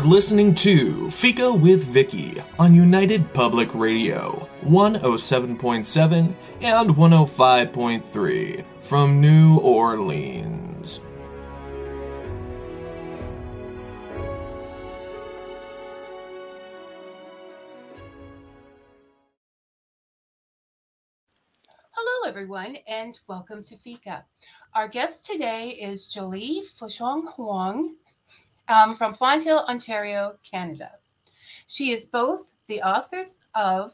Are listening to Fika with Vicky on United Public Radio 107.7 and 105.3 from New Orleans. Hello, everyone, and welcome to Fika. Our guest today is Jolie Fushuang Huang um, from Fonthill, Ontario, Canada. She is both the authors of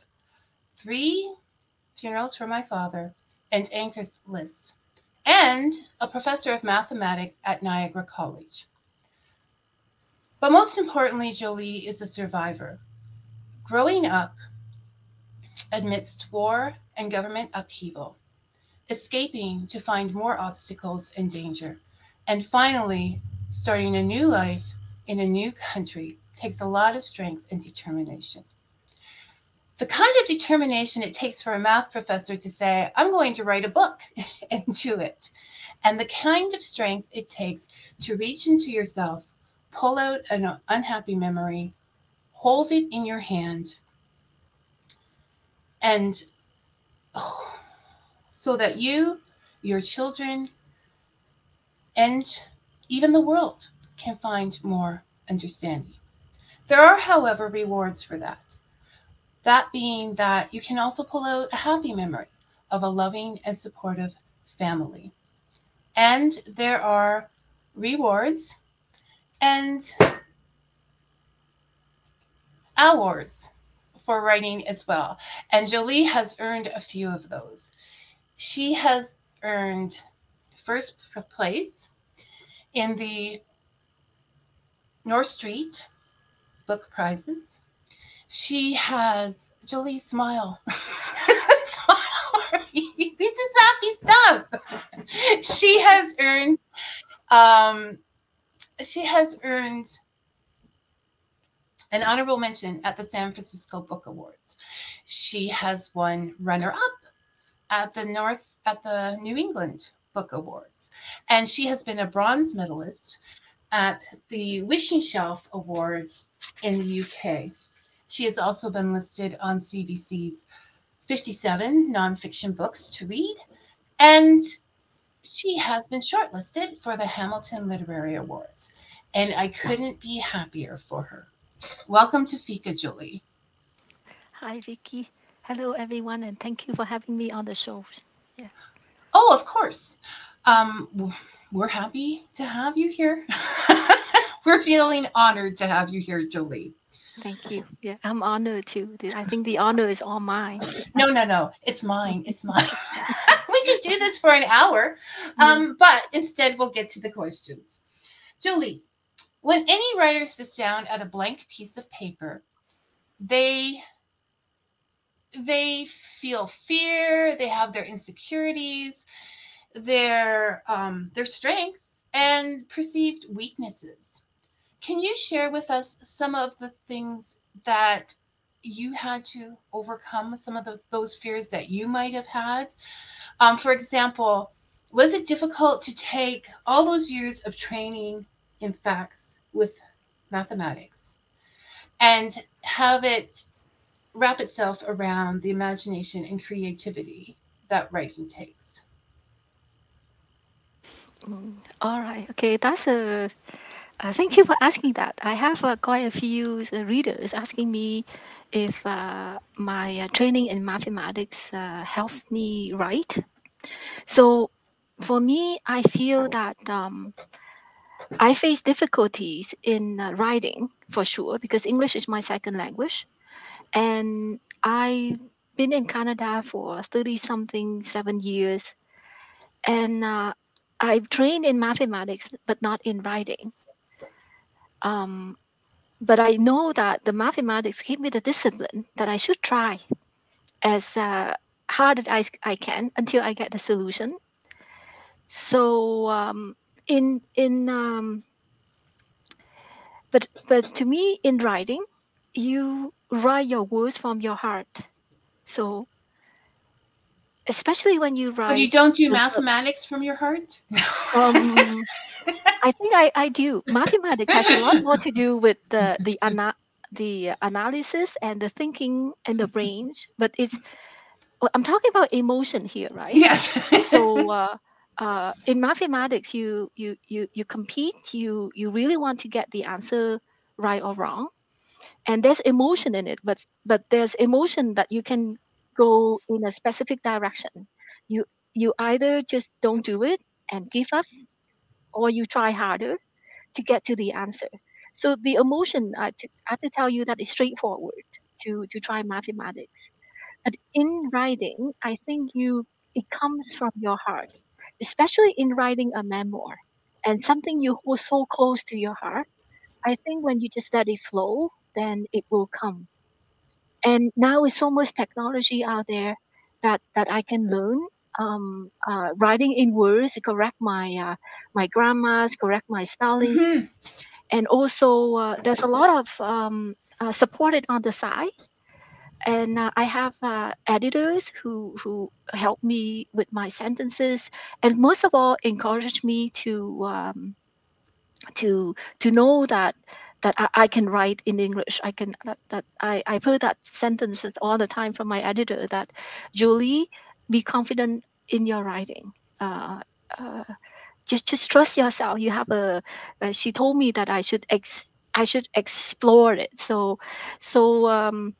Three Funerals for My Father and Anchors List, and a professor of mathematics at Niagara College. But most importantly, Jolie is a survivor. Growing up amidst war and government upheaval, escaping to find more obstacles and danger, and finally starting a new life in a new country takes a lot of strength and determination. The kind of determination it takes for a math professor to say, I'm going to write a book and do it. And the kind of strength it takes to reach into yourself, pull out an unhappy memory, hold it in your hand, and oh, so that you, your children, and even the world can find more understanding. There are, however, rewards for that. That being that you can also pull out a happy memory of a loving and supportive family. And there are rewards and awards for writing as well. And Jolie has earned a few of those. She has earned first place in the North Street book prizes. She has Jolie smile. this is happy stuff. she has earned um she has earned an honorable mention at the San Francisco Book Awards. She has won runner up at the North at the New England Book Awards. And she has been a bronze medalist at the Wishing Shelf Awards in the UK. She has also been listed on CBC's 57 nonfiction books to read, and she has been shortlisted for the Hamilton Literary Awards. And I couldn't be happier for her. Welcome to Fika, Julie. Hi, Vicky. Hello, everyone, and thank you for having me on the show. Yeah. Oh, of course. Um, we're happy to have you here. we're feeling honored to have you here, Jolie. Thank you. Yeah, I'm honored too. I think the honor is all mine. No, no, no. It's mine. It's mine. we could do this for an hour, um, but instead we'll get to the questions. Jolie, when any writer sits down at a blank piece of paper, they they feel fear, they have their insecurities, their um, their strengths and perceived weaknesses. Can you share with us some of the things that you had to overcome, some of the, those fears that you might have had? Um, for example, was it difficult to take all those years of training in facts with mathematics and have it wrap itself around the imagination and creativity that writing takes? Mm, all right. Okay. That's a. Uh, thank you for asking that. I have uh, quite a few uh, readers asking me if uh, my uh, training in mathematics uh, helped me write. So, for me, I feel that um, I face difficulties in writing for sure because English is my second language, and I've been in Canada for thirty something seven years, and I've trained in mathematics, but not in writing. Um, but I know that the mathematics give me the discipline that I should try as uh, hard as I, I can until I get the solution. So um, in in um, but but to me in writing, you write your words from your heart. So especially when you write. But you don't do mathematics from your heart? um, I think I, I do. Mathematics has a lot more to do with the the ana- the analysis and the thinking and the brain, but it's well, I'm talking about emotion here, right? yes. So uh, uh, in mathematics, you you you you compete. You you really want to get the answer right or wrong, and there's emotion in it. But but there's emotion that you can go in a specific direction. You you either just don't do it and give up, or you try harder to get to the answer. So the emotion, I, t- I have to tell you that is straightforward to to try mathematics. But in writing, I think you it comes from your heart, especially in writing a memoir and something you hold so close to your heart. I think when you just let it flow, then it will come. And now with so much technology out there that that I can learn. Um, uh, writing in words, correct my uh, my grammars, correct my spelling, Mhm. and also uh, there's a lot of um, uh, supported on the side and uh, i have uh, editors who who help me with my sentences and most of all encourage me to um, to to know that that I, I can write in english. I can that, that i i put that sentences all the time from my editor that julie be confident in your writing. Uh, uh, just just trust yourself. You have a uh, she told me that i should ex i should explore it. So so um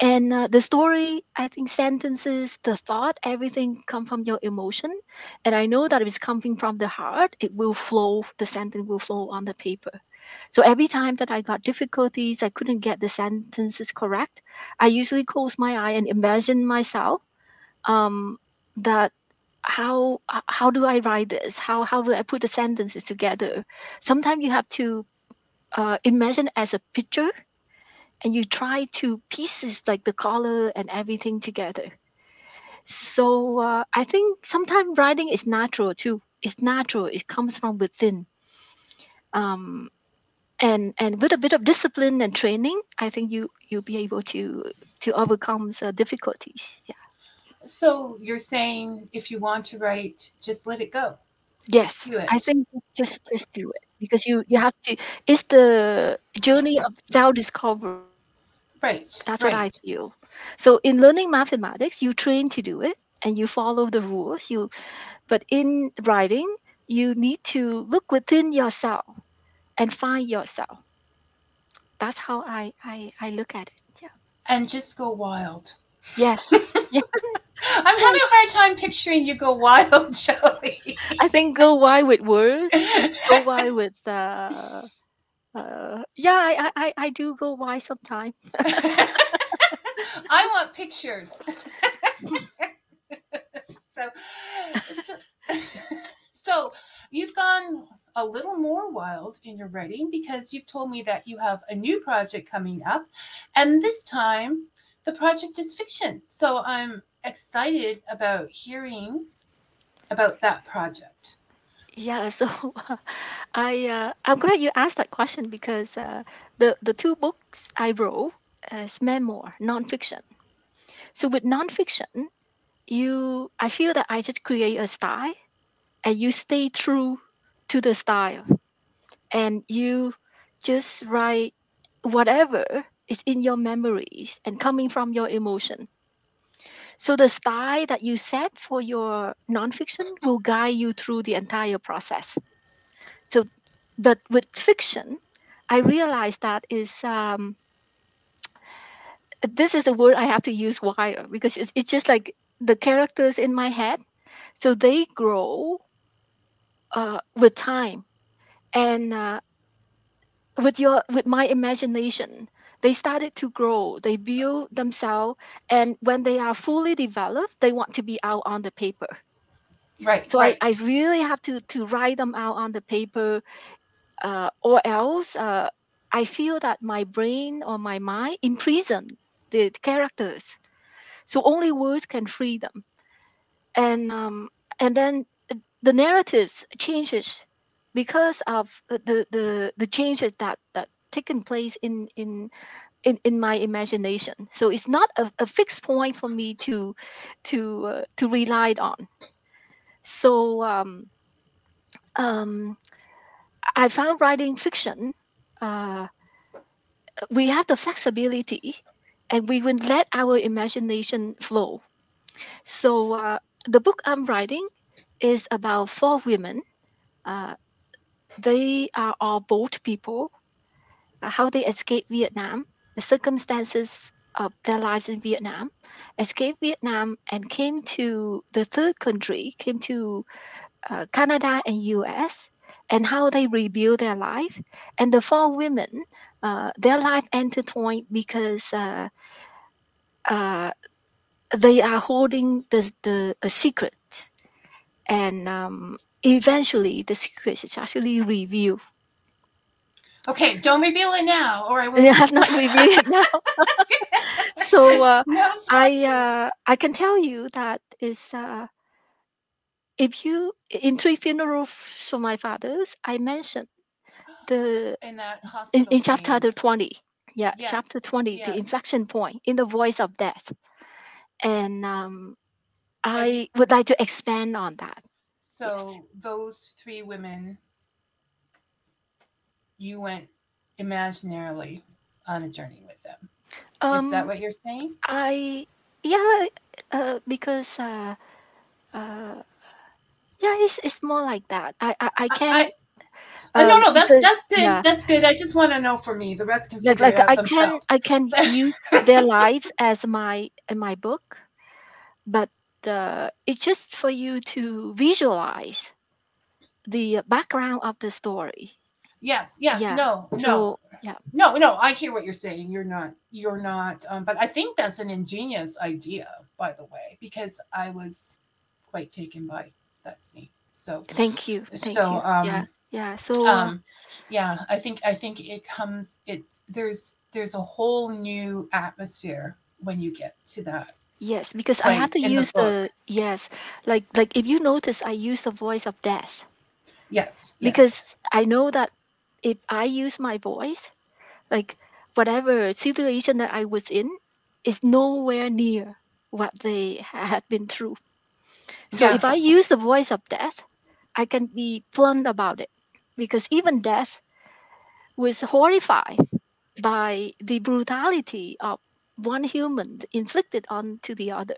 and uh, the story i think sentences the thought everything come from your emotion. And i know that if it's coming from the heart it will flow the sentence will flow on the paper so every time that i got difficulties i couldn't get the sentences correct i usually close my eye and imagine myself um, that how how do i write this? How how do i put the sentences together? Sometimes you have to uh, imagine as a picture and you try to pieces like the color and everything together. So uh, i think sometimes writing is natural too. It's natural. It comes from within. Um, and and with a bit of discipline and training i think you you'll be able to to overcome the difficulties yeah So you're saying if you want to write, just let it go. yes do i think just just do it because you you have to it's the journey of self discovery Right. That's right. what I feel. So in learning mathematics, you train to do it and you follow the rules. You, but in writing, you need to look within yourself and find yourself. That's how I I, I look at it. Yeah. And just go wild. Yes. I'm having a hard time picturing you go wild, Joey. I think go wide with words. Go wide with uh, uh yeah. I, I I- do go wide sometimes. I want pictures. so, so, so you've gone a little more wild in your writing because you've told me that you have a new project coming up, and this time the project is fiction. So I'm excited about hearing about that project. Yeah, so I uh, I'm glad you asked that question because uh, the the two books I wrote is memoir, nonfiction. So with nonfiction, you I feel that I just create a style and you stay true to the style and you just write whatever is in your memories and coming from your emotion. So the style that you set for your nonfiction will guide you through the entire process. So, that with fiction, I realized that is um, this is the word I have to use wire because it's, it's just like the characters in my head, so they grow uh, with time, and uh, with your with my imagination, they started to grow. They build themselves, and when they are fully developed, they want to be out on the paper. Right. So right. I, I really have to to write them out on the paper, uh, or else uh, I feel that my brain or my mind imprison the characters. So only words can free them, and um, and then the narratives changes because of uh, the the the changes that that taken place in in in, in my imagination. So it's not a, a fixed point for me to to uh, to rely on. So um, um, I found writing fiction. Uh, we have the flexibility, and we will let our imagination flow. So uh, the book I'm writing is about four women. Uh, they are all boat people. Uh, how they escaped Vietnam, the circumstances of their lives in Vietnam, escaped Vietnam and came to the third country, came to uh, Canada and US, and how they rebuild their life. And the four women, uh, their life intertwined because uh, uh, they are holding the, the a secret, and um, eventually the secret is actually revealed. Okay, don't reveal it now, or I will. I have not revealed it now. so uh, no, I uh, I can tell you that is uh, if you in three funerals for my fathers, I mentioned the in that in, hospital. in chapter 20 yeah Yes, chapter 20 yes. the inflection point in the voice of death and um, And i would like to expand on that So those three women, you went imaginarily on a journey with them. Is that um, what you're saying? i yeah uh, because uh, uh, yeah it's, it's more like that i i, I I, can I uh, no, um, no, that's because- that's good. yeah. That's good. I just want to know for me. The rest can like, like I can themselves. I can use their lives as my in my book, but uh, it's just for you to visualize the background of the story. Yes, yes, Yeah, no, no, So yeah, no, no. I hear what you're saying. You're not, you're not. Um, but I think that's an ingenious idea, by the way, because I was quite taken by that scene. So, thank you, thank so, you. um, yeah, yeah. So uh, um, yeah, I think I think it comes. It's there's there's a whole new atmosphere when you get to that. Yes, because I have to in the use the yes, like like if you notice, I use the voice of death Yes, yes. because I know that if I use my voice, like whatever situation that I was in, is nowhere near what they had been through. So if I use the voice of death, I can be blunt about it because even death was horrified by the brutality of one human inflicted onto the other.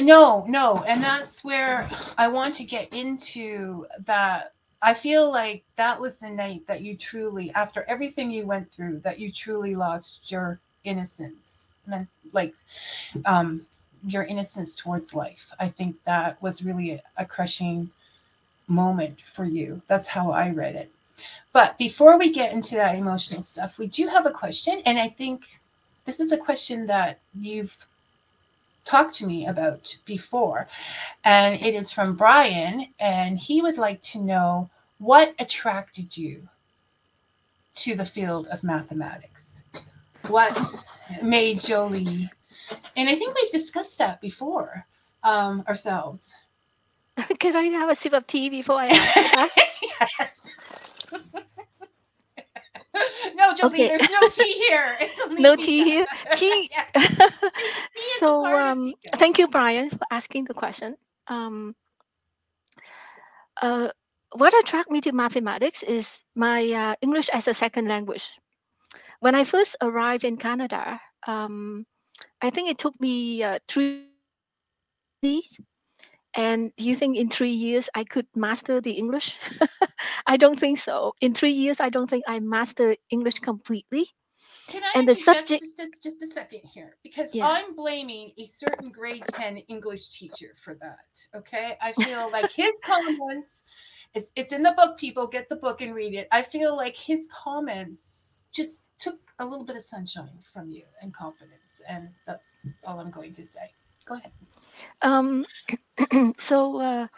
No, no, and that's where I want to get into that. I feel like that was the night that you truly, after everything you went through, that you truly lost your innocence, like um, your innocence towards life. I think that was really a, crushing moment for you. That's how I read it. But before we get into that emotional stuff, we do have a question, and I think this is a question that you've talked to me about before. And it is from Brian, and he would like to know what attracted you to the field of mathematics? What made Jolie? And I think we've discussed that before um, ourselves. can I have a sip of tea before I answer that? yes. no, Jolie, Okay. there's no tea here. No tea here? Tea- so um, thank you, Brian, for asking the question. Um, uh, what attracted me to mathematics is my uh, English as a second language. When I first arrived in Canada, um, I think it took me uh, three. And do you think in three years I could master the English? I don't think so. In three years, I don't think I mastered English completely. Can I And the subject- just, just, just a second here? Because Yeah. I'm blaming a certain grade 10 English teacher for that. Okay. I feel like his comments, it's, it's in the book, people get the book and read it. I feel like his comments just took a little bit of sunshine from you and confidence. And that's all I'm going to say. Go ahead. Um, so uh,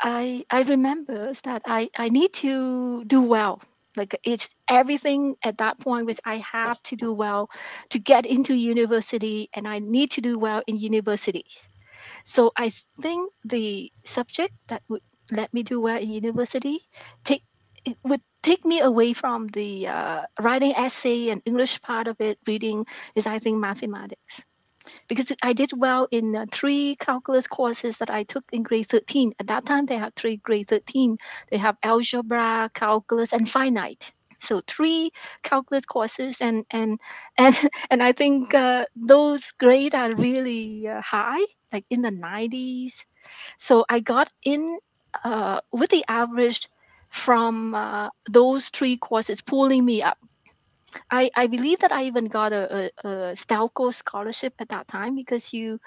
I I remember that I I need to do well. Like it's everything at that point which I have to do well to get into university, and I need to do well in university. So I think the subject that would let me do well in university take it would take me away from the uh, writing essay and English part of it, reading is I think mathematics. Because I did well in uh, three calculus courses that I took in grade 13. At that time, they had three grade 13. They have algebra, calculus, and finite. So three calculus courses, and and and and I think uh, those grades are really uh, high, like in the 90s. So I got in uh, with the average from uh, those three courses pulling me up. I, I believe that I even got a, a, a Stelco scholarship at that time because you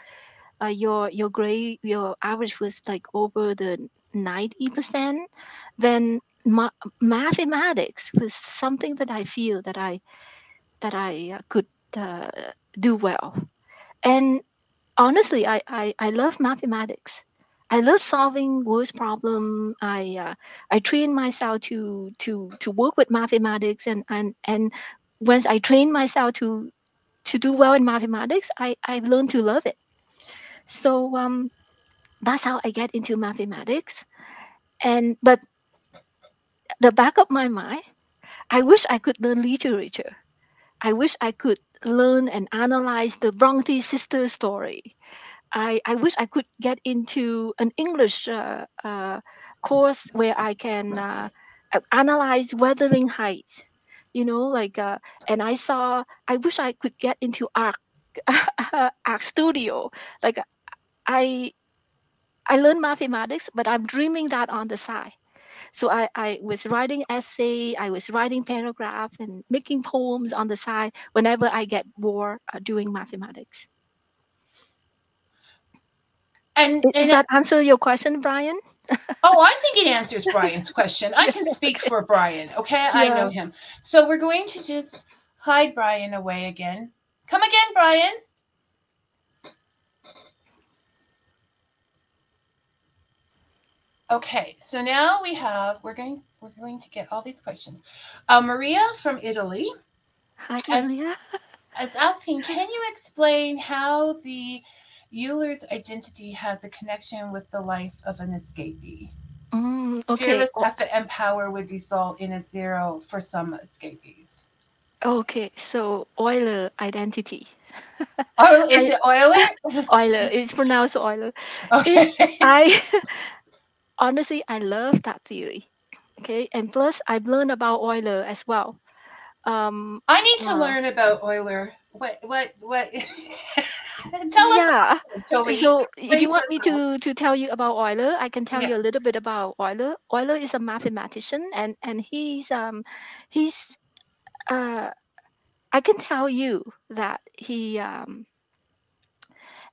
uh, your your grade your average was like over the 90% then ma- mathematics was something that I feel that I that I uh, could uh, do well. And honestly I, I I love mathematics I love solving words problem. I uh, I train myself to to to work with mathematics and and and once I train myself to to do well in mathematics, I I've learned to love it. So um, that's how I get into mathematics. And but the back of my mind, I wish I could learn literature. I wish I could learn and analyze the Bronte sister story. I, I wish I could get into an English uh, uh, course where I can uh, analyze Wuthering Heights. You know, like, uh, and I saw, I wish I could get into art, art studio. Like, I, I learned mathematics, but I'm dreaming that on the side. So I, I was writing essay, I was writing paragraph and making poems on the side whenever I get bored uh, doing mathematics. And, Does and that answer your question, Brian? oh, I think it answers Brian's question. I can speak for Brian. Okay, I know him. So we're going to just hide Brian away again. Come again, Brian. Okay, so now we have we're going we're going to get all these questions. Uh, Maria from Italy Hi, As- Amelia. is asking, can you explain how the Euler's identity has a connection with the life of an escapee? Mm, okay. Fearless o- effort and power would result in a zero for some escapees. Okay. So Euler identity. Oh, is it Euler? Euler. It's pronounced Euler. Okay. I honestly I love that theory. Okay. And plus I've learned about Euler as well. Um I need to Wow. learn about Euler. What? What? What? Tell us, yeah. So if you want me to to tell you about Euler, I can tell Yeah. you a little bit about Euler. Euler is a mathematician and and he's um he's uh I can tell you that he um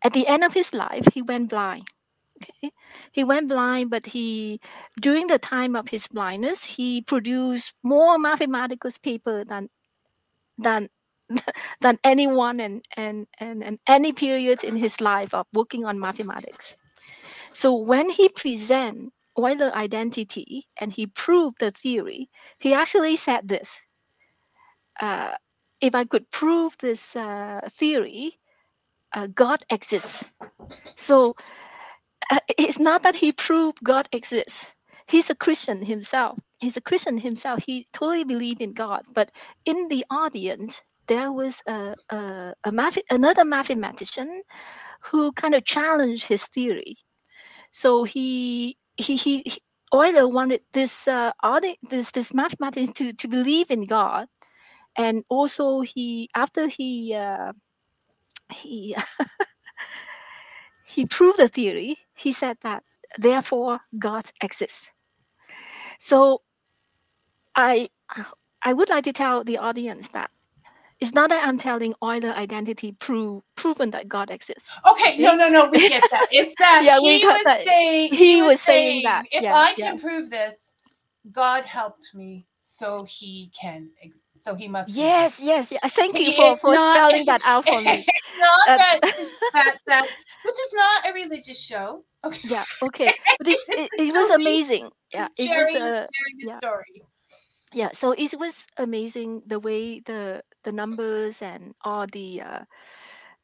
at the end of his life he went blind. Okay. He went blind, but he during the time of his blindness, he produced more mathematical paper than than than anyone and, and and and any period in his life of working on mathematics. So when he present Euler identity and he proved the theory, he actually said this. Uh, if I could prove this uh, theory, uh, God exists. So uh, it's not that he proved God exists. He's a Christian himself. He's a Christian himself. He totally believed in God. But in the audience, there was a, a, a math, another mathematician who kind of challenged his theory. So he he he, he Euler wanted this uh, this this mathematician to, to believe in God, and also he after he uh, he he proved the theory. He said that therefore God exists. So I I would like to tell the audience that it's not that I'm telling Euler identity prove proven that God exists. Okay, no, no, no, we get that. It's that Yeah, he was that. saying He was saying that, If yeah, I yeah. can prove this, God helped me, so he can. So he must. Yes, yes, yeah. Thank you for, for not- spelling that out for me. it's not Uh, that, that that this is not a religious show. Okay. Yeah, okay. But it's, it, it was amazing. Yeah, It's it was sharing, uh, sharing the yeah. story. Yeah so it was amazing the way the the numbers and all the uh,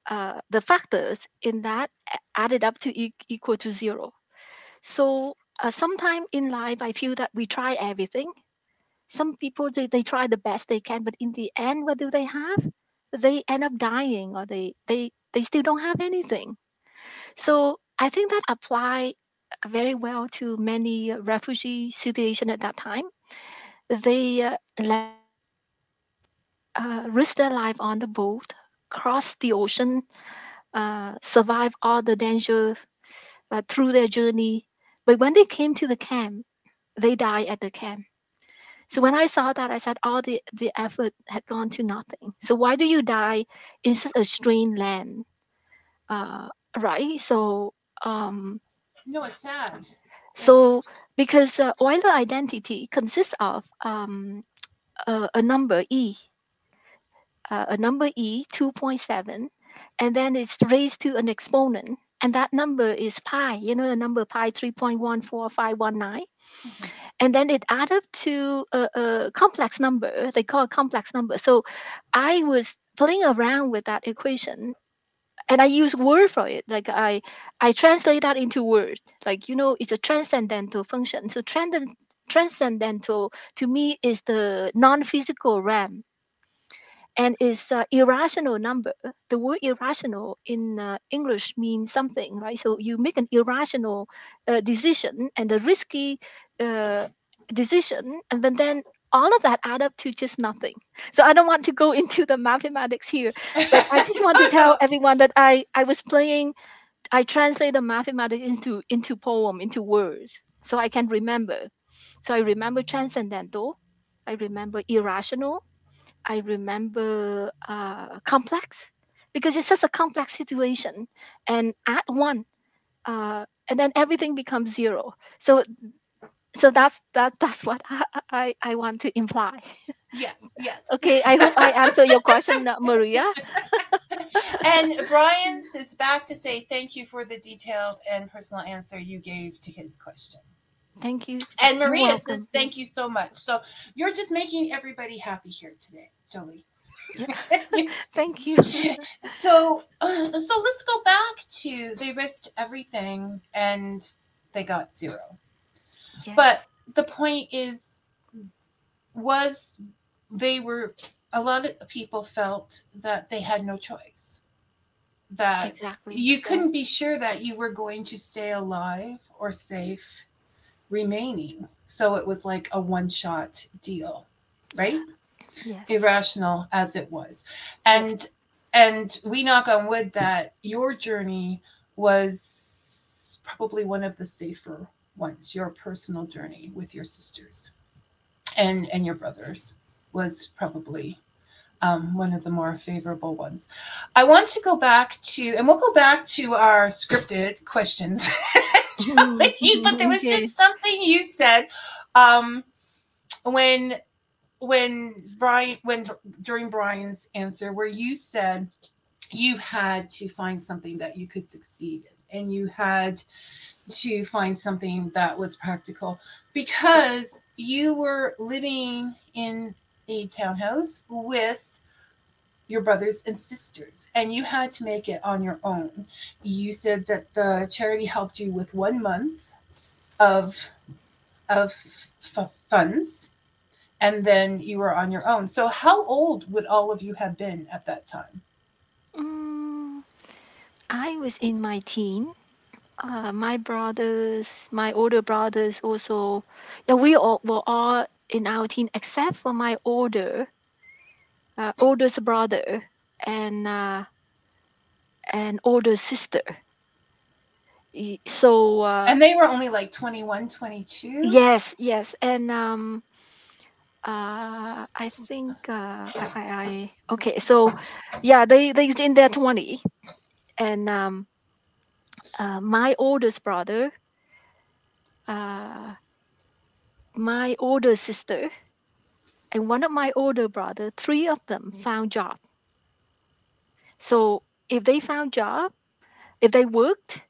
uh, the factors in that added up to e- equal to zero. So uh, sometime in life i feel that we try everything. Some people they, they try the best they can but in the end what do they have? They end up dying or they they they still don't have anything. So i think that apply very well to many refugee situation at that time they uh, uh, risk their life on the boat cross the ocean uh, survive all the danger through their journey but when they came to the camp they die at the camp so when I saw that, I said all the, the effort had gone to nothing. So why do you die in such a strange land? Uh, right? So um, No, it's sad. So because uh, Euler identity consists of um, a, a number e, uh, a number e 2.7, and then it's raised to an exponent, and that number is pi. You know the number pi 3.14519 Mhm. and then it add up to a, a complex number they call it complex number so i was playing around with that equation and i use word for it like i i translate that into word. Like you know it's a transcendental function. So transcend, transcendental to me is the non-physical realm. And is irrational number. The word irrational in uh, english means something right? So you make an irrational uh, decision and a risky uh, decision and then, then all of that add up to just nothing so i don't want to go into the mathematics here but i just want to tell everyone that i i was playing i translate the mathematics into into poem into words so i can remember so i remember transcendental i remember irrational I remember uh, complex because it's such a complex situation, and add one, uh, and then everything becomes zero. So, so that's that. That's what I I, I want to imply. Yes, yes. Okay, I hope I answer your question, uh, Maria. and Brian is back to say thank you for the detailed and personal answer you gave to his question. Thank you. And Maria says thank you so much. So you're just making everybody happy here today, Jolie. Thank you. so, uh, so let's go back to they risked everything and they got zero. Yes. But the point is, was they were a lot of people felt that they had no choice. That exactly. you couldn't be sure that you were going to stay alive or safe remaining. So it was like a one shot deal, right? Yes. Irrational as it was. And and we knock on wood that your journey was probably one of the safer ones, your personal journey with your sisters and and your brothers was probably um, one of the more favorable ones. I want to go back to, and we'll go back to our scripted questions, Jolene, but there was just something you said um, when when Brian when during Brian's answer where you said you had to find something that you could succeed in and you had to find something that was practical. Because you were living in a townhouse with your brothers and sisters and you had to make it on your own. You said that the charity helped you with one month of of f- funds and then you were on your own. So how old would all of you have been at that time? Mm, I was in my teen. Uh, my brothers, my older brothers also, yeah, we all were all in our teen except for my older, uh, oldest brother and uh, and older sister. So uh, and they were only like 21 22 yes, yes, and um, uh, I think uh, I, I, I okay. So yeah, they they in their twenty, and um, uh, my oldest brother, uh, my older sister, and one of my older brother, three of them found job. So if they found job, if they worked,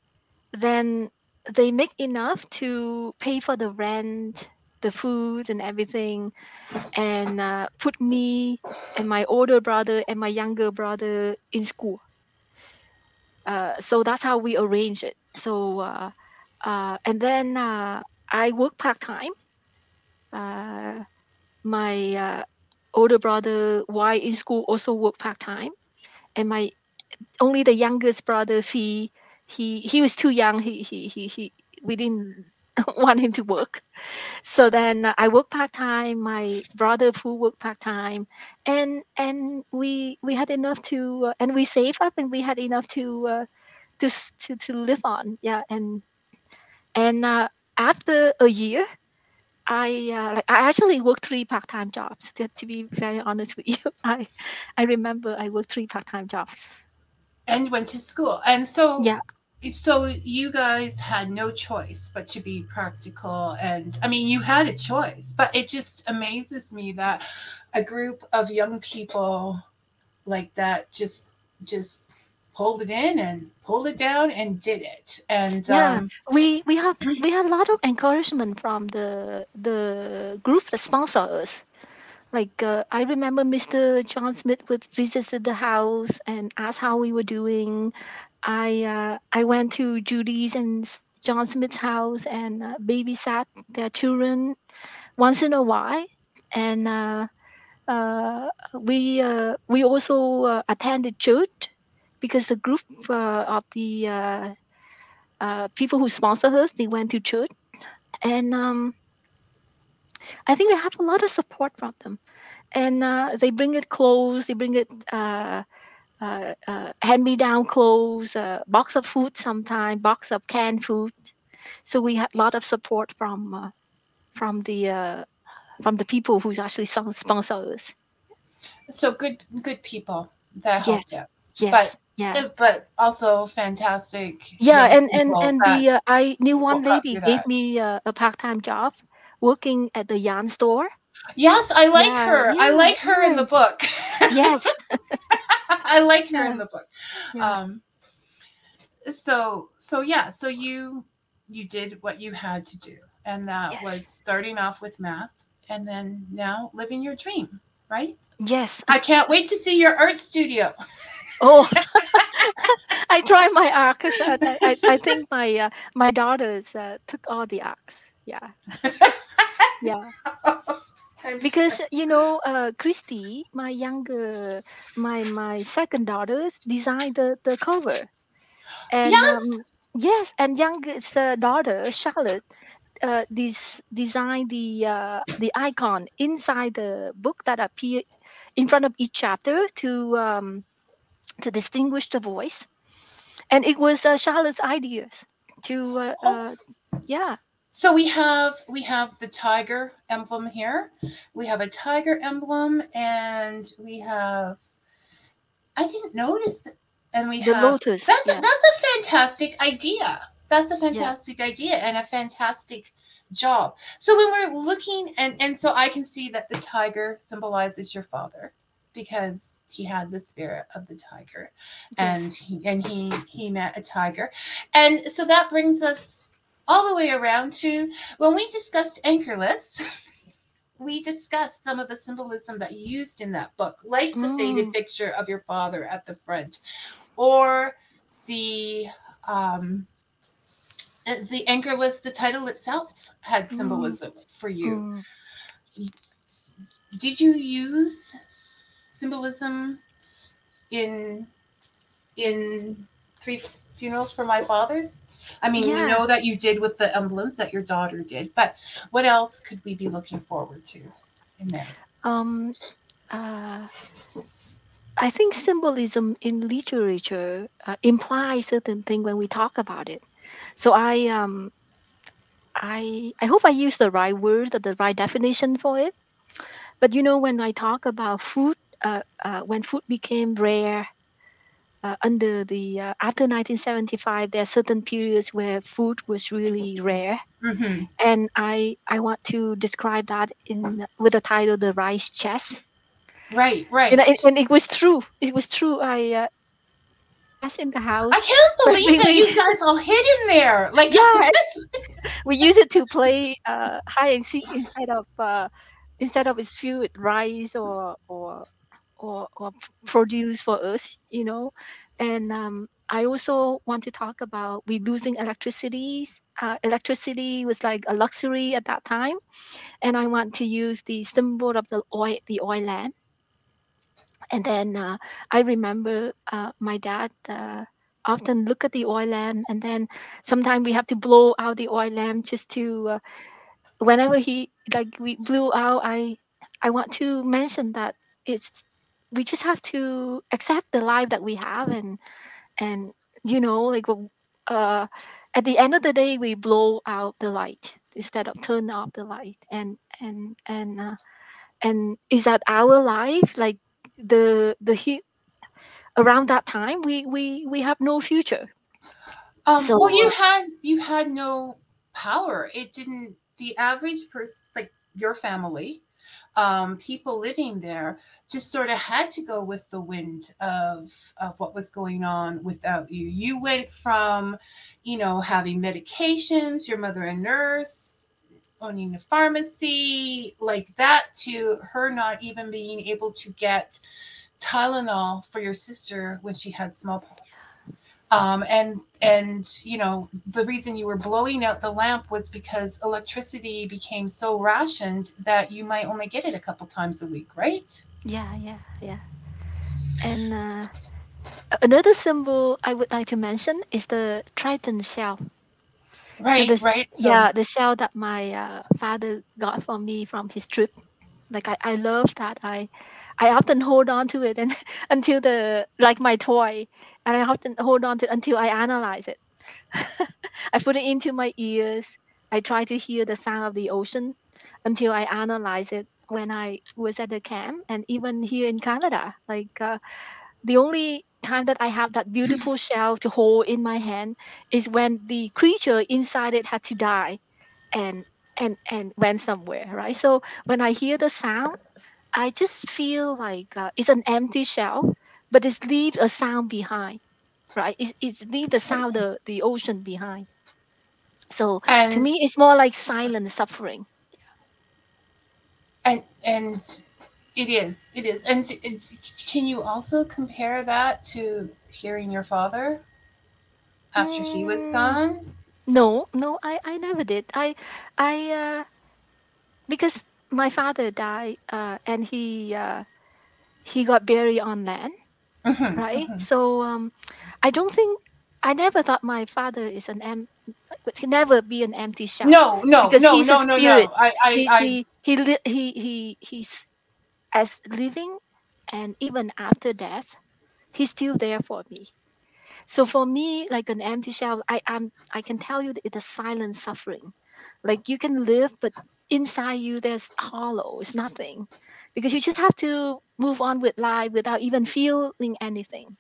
then they make enough to pay for the rent, the food, and everything, and uh, put me and my older brother and my younger brother in school. Uh, so that's how we arrange it. So uh, uh, and then uh, I work part time. Uh, my older brother Y in school also worked part time, and my only the youngest brother Fee he he was too young. He he he, he we didn't want him to work. So then I work part time. My brother Fu worked part time, and and we we had enough to uh, and we save up and we had enough to uh, to to to live on. Yeah, and and uh, after a year, I uh, like I actually worked three part time jobs. To, to be very honest with you, I I remember I worked three part time jobs. and went to school. And so Yeah. So you guys had no choice but to be practical and I mean you had a choice, but it just amazes me that a group of young people like that just just pulled it in and pulled it down and did it. And Yeah. um we we have we had a lot of encouragement from the the group that sponsor us. Like uh, I remember Mr. John Smith would visited the house and asked how we were doing. I uh, I went to Judy's and John Smith's house and uh, babysat their children once in a while. And uh, uh, we uh, we also uh, attended church because the group of the people who sponsor us they went to church and um, i think we have a lot of support from them and they bring it clothes they bring it uh, uh, uh, hand me down clothes uh, box of food sometimes, box of canned food so we had a lot of support from uh, from the uh, from the people who actually spon- sponsor us so good good people that helped Yes. yes But- yeah Uh, But also fantastic. yeah and and and the uh, i knew one lady gave me uh, a part-time job working at the yarn store Yes, I like Yeah, her. I yeah, like her in the book. yes I like her in the book. Yeah. Um so so yeah, so you you did what you had to do. And that Yes. was starting off with math and then now living your dream, right? yes I can't wait to see your art studio. Oh, I tried my art 'cause I, I, I think my uh, my daughters uh, took all the arts. Yeah, yeah. Because you know, uh, Christy, my younger, my my second daughter, designed the, the cover. And Yes! um, yes, and youngest uh, daughter Charlotte, uh, this designed the uh, the icon inside the book that appear in front of each chapter to um, to distinguish the voice. And it was uh, Charlotte's ideas to uh, Oh. uh, yeah. So we have we have the tiger emblem here. We have a tiger emblem, and we have. I didn't notice, and we The have. lotus. That's yeah. a, that's a fantastic idea. That's a fantastic idea and a fantastic job. So when we're looking, and and so I can see that the tiger symbolizes your father, because he had the spirit of the tiger and he and he he met a tiger and so that brings us all the way around to when we discussed anchorless we discussed some of the symbolism that you used in that book like the faded Mm. picture of your father at the front or the um uh, the anchorless the title itself has Mm. symbolism for you Mm. did you use symbolism in in three funerals for my father's i mean we know that you did with the emblems that your daughter did but what else could we be looking forward to in there Um, uh, I think symbolism in literature uh, implies certain thing when we talk about it. So I um, I I hope I use the right word or the right definition for it. But you know, when I talk about food, uh, uh, when food became rare uh, under the uh, after 1975, there are certain periods where food was really rare mm-hmm. and I I want to describe that in with the title "The Rice Chest." right right And, it, and it was true. It was true. I uh, was in the house. i can't believe we- that you guys all hid in there like Yeah. We use it to play uh, hide and seek instead of uh, instead of it's filled with rice or or or, or produce for us. You know, and um, I also want to talk about we losing electricity uh, electricity was like a luxury at that time, and I want to use the symbol of the oil, the oil lamp. And then uh, I remember uh, my dad uh, often look at the oil lamp, and then sometimes we have to blow out the oil lamp just to. Uh, whenever he like we blew out, I I want to mention that it's we just have to accept the life that we have and and you know like uh at the end of the day we blow out the light instead of turn off the light and and and uh, and is that our life like the the he around that time we we we have no future Um, So, well, you had you had no power. It didn't. The average person, like your family, um, people living there, just sort of had to go with the wind of of what was going on without you. You went from, you know, having medications, your mother a nurse, owning a pharmacy, like that, to her not even being able to get Tylenol for your sister when she had smallpox um, and and you know the reason you were blowing out the lamp was because electricity became so rationed that you might only get it a couple times a week right? Yeah yeah yeah. And uh, another symbol i would like to mention is the triton shell. Right this- right So- yeah the shell that my uh, father got for me from his trip. Like I, I love that. I i often hold on to it and until the like my toy and i often hold on to it until i analyze it. I put it into my ears. I try to hear the sound of the ocean until i analyze it when i was at the camp and even here in canada. Like uh, the only time that i have that beautiful shell to hold in my hand is when the creature inside it had to die and and and went somewhere right? So when i hear the sound i just feel like uh, it's an empty shell but it leaves a sound behind right? It, it leaves the sound the, the ocean behind. So and to me it's more like silent suffering. And and it is it is. And, and can you also compare that to hearing your father after he was Mm. gone? No no i i never did. I i uh because my father died uh and he uh he got buried on land Mhm, right? mhm. so um i don't think i never thought my father is an em could never be an empty shell no no Because no he's a no no spirit. no i i, he, I he he li- he he he's as living and even after death he's still there for me. So for me like an empty shell i am i can tell you that it's a silent suffering. Like you can live but inside you there's hollow it's nothing because you just have to move on with life without even feeling anything.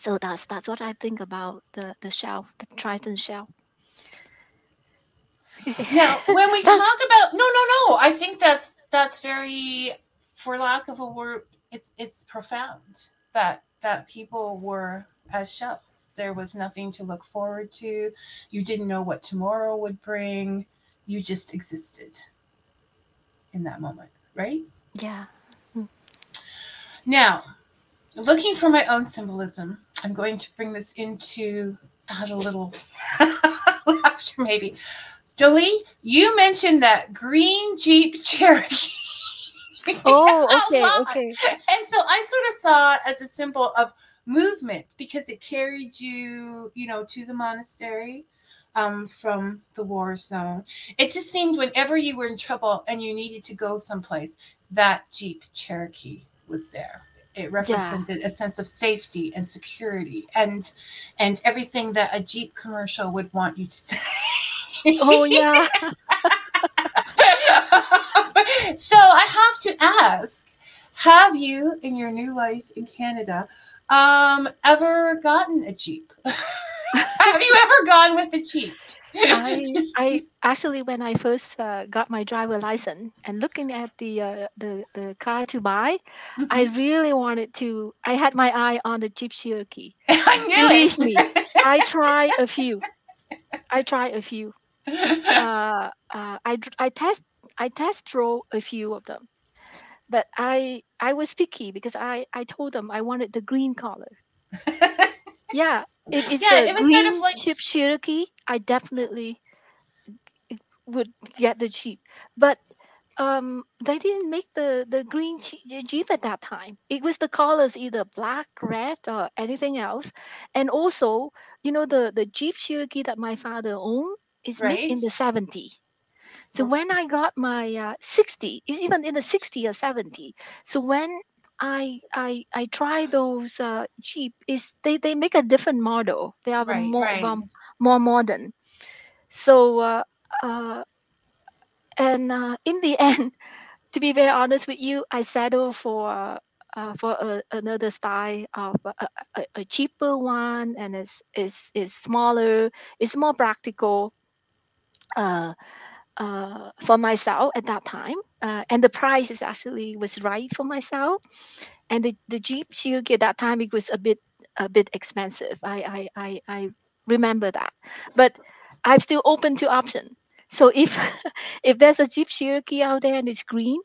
So that's that's what i think about the the shell the triton shell. Now when we talk about no no no i think that's that's very for lack of a word it's it's profound that that people were as shells. There was nothing to look forward to. You didn't know what tomorrow would bring. You just existed in that moment right? Yeah. Now looking for my own symbolism i'm going to bring this into add a little laughter maybe. Jolie you mentioned that green jeep cherokee. Oh okay okay. and so I sort of saw it as a symbol of movement because it carried you, you know, to the monastery um, from the war zone. It just seemed whenever you were in trouble and you needed to go someplace, that Jeep Cherokee was there. It represented a sense of safety and security and and everything that a Jeep commercial would want you to say. oh yeah so I have to ask, have you in your new life in Canada um ever gotten a Jeep? have you ever gone with a Jeep? I, I actually when I first uh, got my driver license and looking at the uh, the the car to buy, I really wanted to. I had my eye on the Jeep Cherokee. I knew Believe it. me, I try a few. I try a few. Uh, uh, I I test I test drove a few of them, but I I was picky because I I told them I wanted the green color. Yeah, if it's Yeah, was sort of green like Jeep Cherokee, I definitely would get the Jeep. But um, they didn't make the the green Je- Je- Jeep at that time. It was the colors either black, red, or anything else. And also, you know, the the Jeep Cherokee that my father owned is made in the 70. So when I got my uh, 60, it's even in the 60 or 70. So when I I I try those uh, Jeep, is they they make a different model. They are Right, more right. um, more modern. So uh, uh, and uh, in the end, to be very honest with you, I settled for uh, for a, another style of a, a, a a cheaper one, and it's is is smaller. It's more practical. Uh, uh, for myself at that time, uh, and the price is actually was right for myself. And the, the Jeep Cherokee at that time it was a bit a bit expensive. I I I, I remember that, but I'm still open to option. So if if there's a Jeep Cherokee out there and it's green,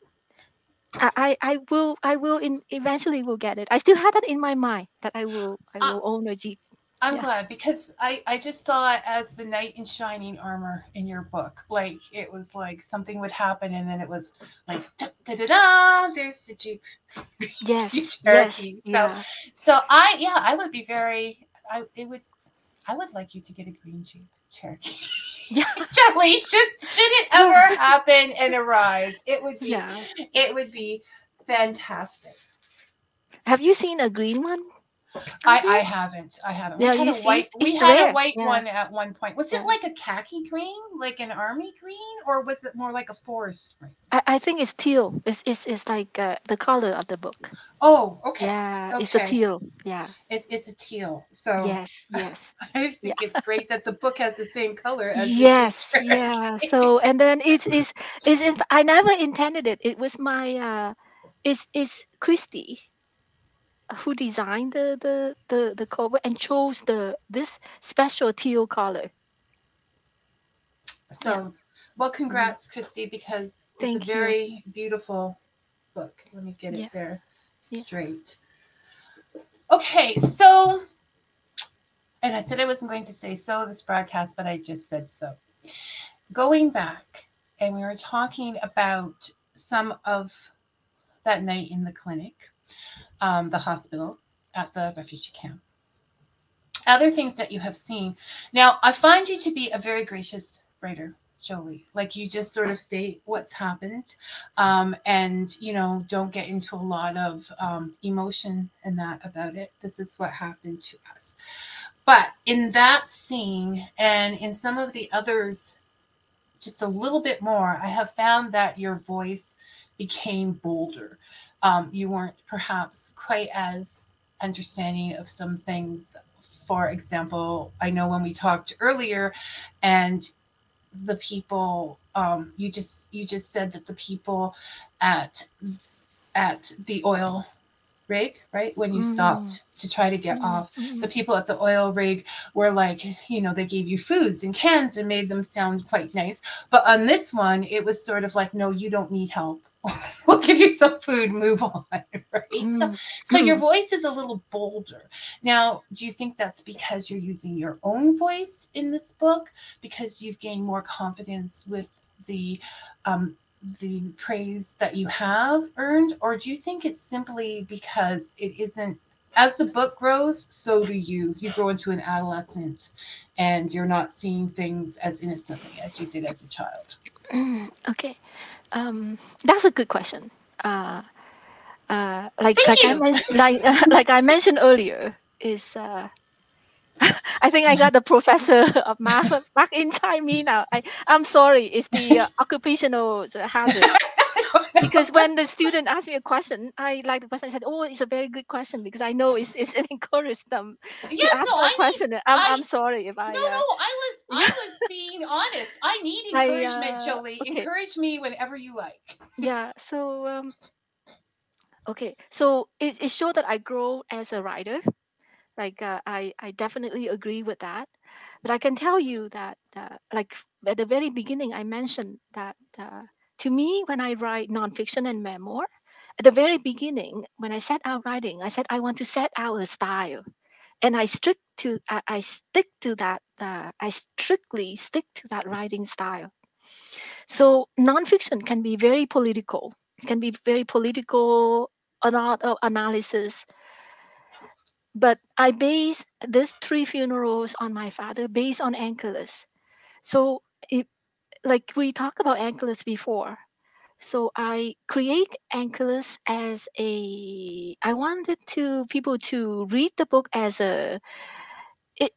I I, will I will in, eventually will get it. I still have that in my mind that I will I Uh, will own a Jeep. I'm Yeah. glad because I I just saw it as the knight in shining armor in your book. Like it was like something would happen and then it was like da da da, da there's the Jeep Yes, Jeep yes, Cherokee. So yeah, so I yeah I would be very I it would I would like you to get a green Jeep Cherokee. yeah, Jolie, should should it ever happen and arise, it would be yeah. it would be fantastic. Have you seen a green one? I, I haven't. I haven't. Yeah, we had a see, white. We had a white Yeah, one at one point. Was yeah. it like a khaki green, like an army green, or was it more like a forest green? I, I think it's teal. It's it's, it's like uh, the color of the book. Oh, okay. Yeah, it's a teal. Yeah. It's it's a teal. So Yes, yes. I think it's great that the book has the same color as Yes, yeah. So and then it's it's it's in, I never intended it. It was my uh it's it's Christy who designed the the the the cover and chose the this special teal color. So, well, congrats, Christy, because it's Mm-hmm. Thank a you. very beautiful book. Let me get Yeah. it there Yeah. straight. Okay, so, and I said I wasn't going to say so this broadcast, but I just said so. Going back, and we were talking about some of that night in the clinic, um, the hospital, at the refugee camp. Other things that you have seen. Now, I find you to be a very gracious writer, Jolie. Like you just sort of state what's happened, um, and you know, don't get into a lot of um, emotion and that about it. This is what happened to us. But in that scene, and in some of the others, just a little bit more, I have found that your voice became bolder. Um, you weren't perhaps quite as understanding of some things. For example, I know when we talked earlier, and the people um, you just you just said that the people at at the oil rig, right when you Mm. stopped to try to get Mm, off, mm, the people at the oil rig were like, you know, they gave you foods and cans and made them sound quite nice. But on this one, it was sort of like, no, you don't need help. we'll give you some food, move on, right? So, mm. so your Mm. voice is a little bolder. Now, do you think that's because you're using your own voice in this book? Because you've gained more confidence with the um, the praise that you have earned, or do you think it's simply because it isn't as the book grows, so do you. You grow into an adolescent and you're not seeing things as innocently as you did as a child. Mm, okay, um, that's a good question. Uh, uh, like Thank like I you. mentioned, like like I mentioned earlier, is uh, I think I got the professor of math back inside me now. I I'm sorry, it's the uh, occupational hazard. Because when the student asked me a question, I like the. I said, "Oh, it's a very good question," because I know it's it's it encouraged them to yes, ask no, that I need, question. I'm I I'm sorry if I no, no, uh, I was I was being honest. I need I, encouragement, uh, Jolie. okay. Encourage me whenever you like. yeah. So um, okay, so it it showed that I grow as a writer. Like uh, I I definitely agree with that. But I can tell you that uh, like at the very beginning, I mentioned that uh, to me when I write nonfiction and memoir, at the very beginning when I set out writing, I said I want to set out a style and I strict to I, I stick to that. Uh, I strictly stick to that writing style. So nonfiction can be very political. It can be very political ana- analysis. But I base these three funerals on my father based on Anchorless. So it, like we talked about Anchorless before. So I create Anchorless as a. I wanted to people to read the book as a. It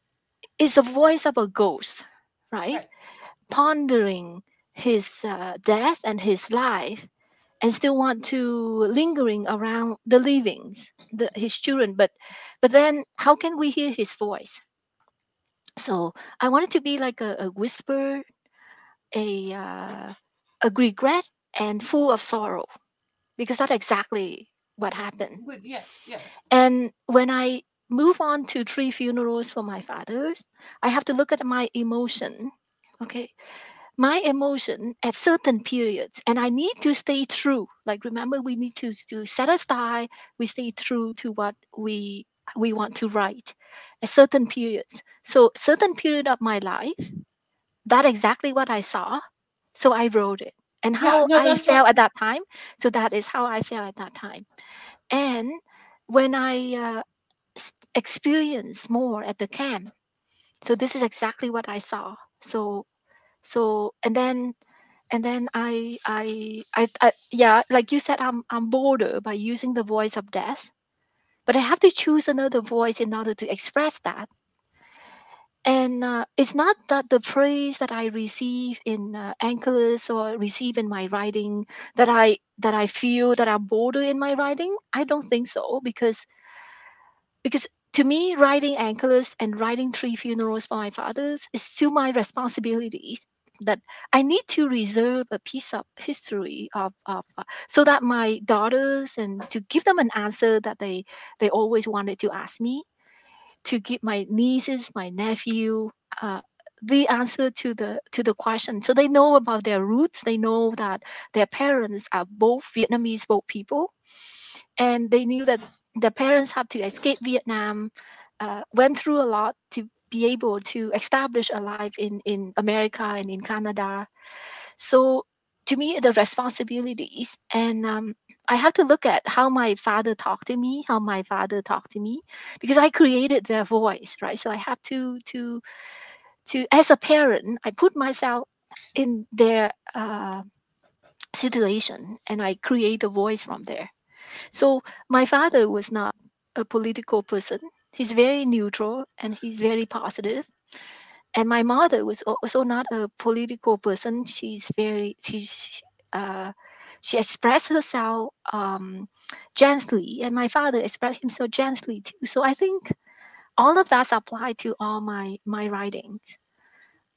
is the voice of a ghost, right? Right. Pondering his uh, death and his life, and still want to lingering around the livings, the, his children. But but then how can we hear his voice? So I wanted to be like a, a whisper, a uh, a regret and full of sorrow because that's exactly what happened. Good. Yes. Yes. And when I move on to three funerals for my fathers, I have to look at my emotion. Okay. My emotion at certain periods, and I need to stay true. Like remember, we need to, to set aside, we stay true to what we we want to write at certain periods. So certain period of my life, that exactly what I saw. So I wrote it and Yeah. how No, I felt at that time. So that is how I felt at that time. And when I uh, experienced more at the camp, so this is exactly what I saw. So so and then and then I I I, I yeah, like you said, I'm I'm bolder by using the voice of death, but I have to choose another voice in order to express that. And uh, it's not that the praise that I receive in uh, or receive in my writing that I that I feel that I'm bolder in my writing. I don't think so because because to me, writing Anchorless and writing three funerals for my fathers is still my responsibilities. That I need to reserve a piece of history of, of uh, so that my daughters and to give them an answer that they they always wanted to ask me to give my nieces, my nephew, uh, the answer to the to the question. So they know about their roots. They know that their parents are both Vietnamese, both people, and they knew that their parents had to escape Vietnam, uh, went through a lot to be able to establish a life in in America and in Canada. So to me, the responsibilities and um, I have to look at how my father talked to me, how my father talked to me, because I created their voice, right? So I have to to to as a parent, I put myself in their uh, situation and I create a voice from there. So my father was not a political person. He's very neutral and he's very positive. And my mother was also not a political person. She's very she's uh, she expressed herself um, gently, and my father expressed himself gently too. So I think all of that's applied to all my my writings.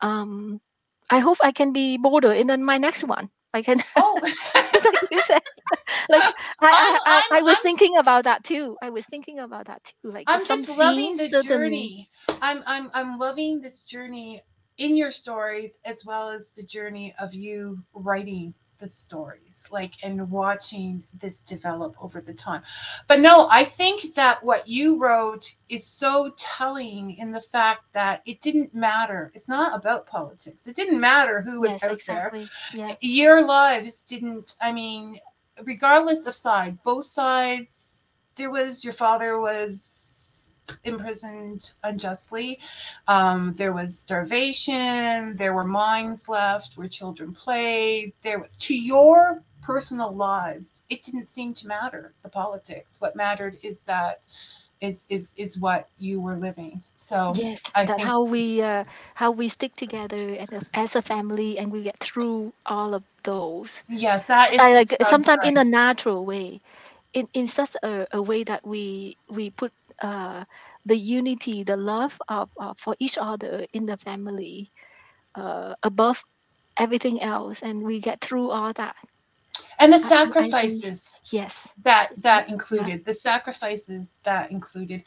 Um, I hope I can be bolder in my next one. I can, Oh. like you said, like I, I, oh, I, I'm- was I'm- thinking about that too. I was thinking about that too. Like I'm just loving the journey. I'm I'm I'm loving this journey in your stories as well as the journey of you writing the stories, like and watching this develop over the time. But no, I think that what you wrote is so telling in the fact that it didn't matter. It's not about politics. It didn't matter who was Yes, out there exactly. Yeah. your lives didn't i mean regardless of side both sides there was your father was imprisoned unjustly. Um, there was starvation there were mines left where children played there to your personal lives it didn't seem to matter the politics. What mattered is that is is is what you were living. So Yes, I that think- how we uh, how we stick together and as a family and we get through all of those. yes that is I like described sometimes in a natural way, in in such a, a way that we we put uh, the unity, the love of, of for each other in the family uh, above everything else, and we get through all that. and the I think- sacrifices Yes, that that Yeah. included the sacrifices that included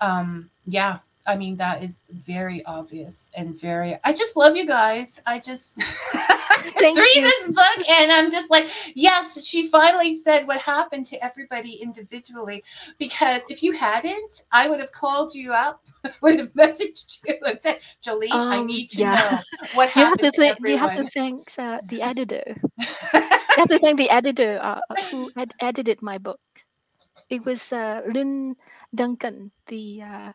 um yeah i mean that is very obvious and very i just love you guys i just Thank read you. this book and i'm just like yes she finally said what happened to everybody individually because if you hadn't i would have called you up would have messaged you and said jolie i Um, need to yeah. know what You have happened to to, thank. You have to thank uh, the editor. You have to thank the editor uh, uh, who ed- edited my book. It was uh, Lynn Duncan, the uh,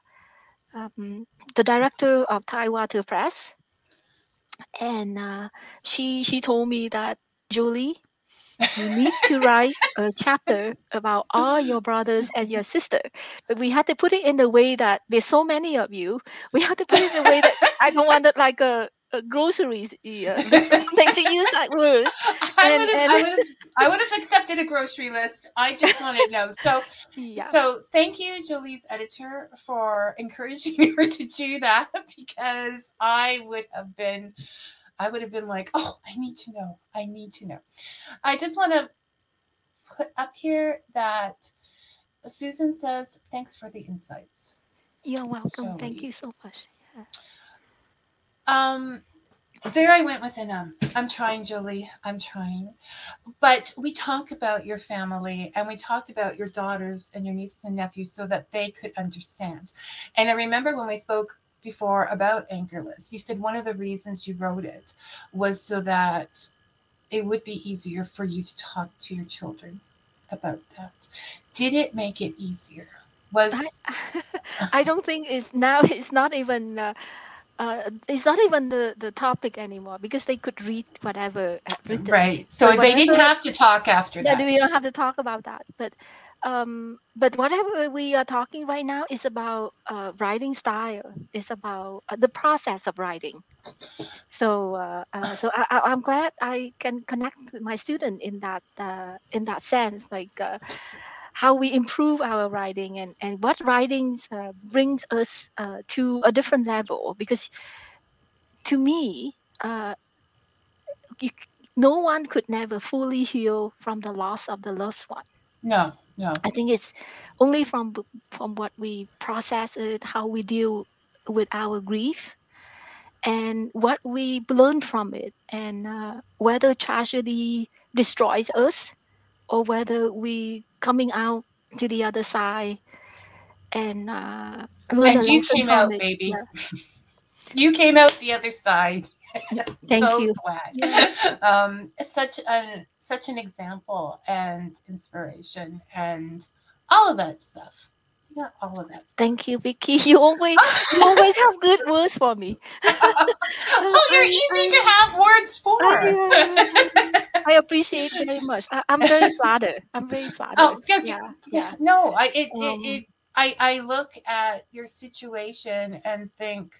um, the director of Tidewater Press, and uh, she she told me that Julie, you need to write a chapter about all your brothers and your sister. But we had to put it in the way that there's so many of you. We had to put it in a way that I don't want it like a, a groceries uh, list or something to use that word. I And- would have, and- I would have, I would have accepted a grocery list. I just want to know. So, Yeah. so thank you, Jolie's editor, for encouraging her to do that because I would have been, I would have been like, oh, I need to know. I need to know. I just want to put up here that Susan says, thanks for the insights. You're welcome. Thank you so much. Yeah. Um, there I went with an um. I'm trying, Julie. I'm trying. But we talked about your family and we talked about your daughters and your nieces and nephews so that they could understand. And I remember when we spoke before about Anchorless, you said one of the reasons you wrote it was so that it would be easier for you to talk to your children about that. Did it make it easier? Was I, I don't think it's now it's not even uh, uh, it's not even the, the topic anymore because they could read whatever written. right. So But they didn't have to talk after that. Yeah, that. we don't have to talk about that. But um, but whatever we are talking right now is about uh, writing style. It's about uh, the process of writing. So uh, uh, so I, I, I'm glad I can connect with my student in that uh, in that sense, like. How we improve our writing and, and what writings uh, brings us uh, to a different level because to me uh, you, no one could never fully heal from the loss of the loved one No, no. i think it's only from from what we process it how we deal with our grief and what we learn from it and uh, whether tragedy destroys us or whether we coming out to the other side and uh, learn And you came out, it. baby. Yeah. You came out the other side. Yeah, Thank so you. glad. Yeah. Um, such an such an example and inspiration and all of that stuff. You got all of that stuff. Thank you, Vicky. You always you always have good words for me. oh, you're easy to have words for. I, appreciate very much. I, I'm very flattered. I'm very flattered. Oh, yeah, yeah. No, I it, Um, it, it I I look at your situation and think,